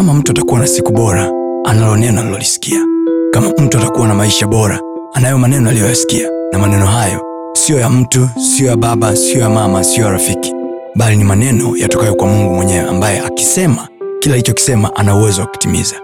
kama mtu atakuwa na siku bora, analo neno alilolisikia. Kama mtu atakuwa na maisha bora, anayo maneno aliyoyasikia, na maneno hayo siyo ya mtu, siyo ya baba, siyo ya mama, siyo ya rafiki, bali ni maneno yatokayo kwa Mungu mwenyewe, ambaye akisema kila alichokisema ana uwezo wa kutimiza.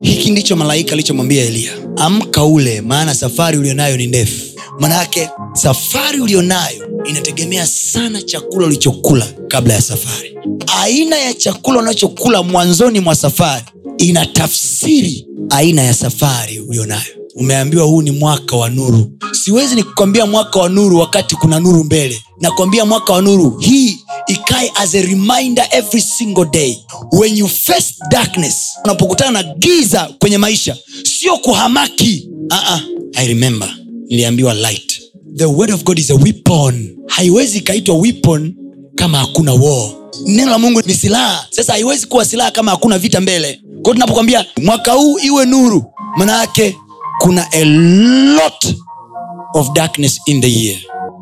hiki ndicho malaika alichomwambia eliya amka ule maana safari ulionayo ni ndefu manayake safari ulionayo inategemea sana chakula ulichokula kabla ya safari. Aina ya chakula unachokula mwanzoni mwa safari ina tafsiri aina ya safari ulionayo. Umeambiwa huu ni mwaka wa nuru. Siwezi nikukwambia mwaka wa nuru wakati kuna nuru mbele. Nakwambia mwaka wa nuru hii ikae as a reminder every single day. When you face darkness unapokutana na giza kwenye maisha sio kuhamaki. Uh-uh. i remember niliambiwa light the word of god is a weapon. Haiwezi ikaitwa weapon kama hakuna war. Neno la mungu ni silaha. Sasa haiwezi kuwa silaha kama hakuna vita mbele. Kwao tunapokwambia mwaka huu iwe nuru manayake kuna a lot of darkness in the year.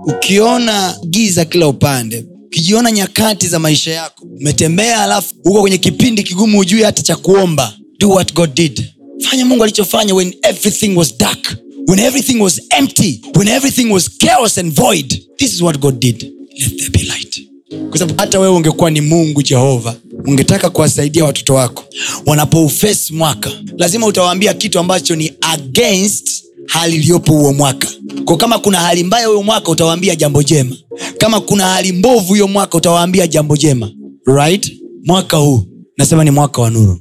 Ukiona giza kila upande ukijiona nyakati za maisha yako umetembea alafu uko kwenye kipindi kigumu hujui hata cha kuomba. Do what god did. Fanya mungu alichofanya when everything was dark when everything was empty when everything was chaos and void this is what god did. Let there be light. Kwa sababu hata wewe ungekuwa ni mungu jehova ungetaka kuwasaidia watoto wako. Wanapoufesi mwaka lazima utawaambia kitu ambacho ni against hali iliyopo huo mwaka. Kwa kama kuna hali mbaya huyo mwaka utawaambia jambo jema. Kama kuna hali mbovu huyo mwaka utawaambia jambo jema. Right? Mwaka huu. Nasema ni mwaka wa nuru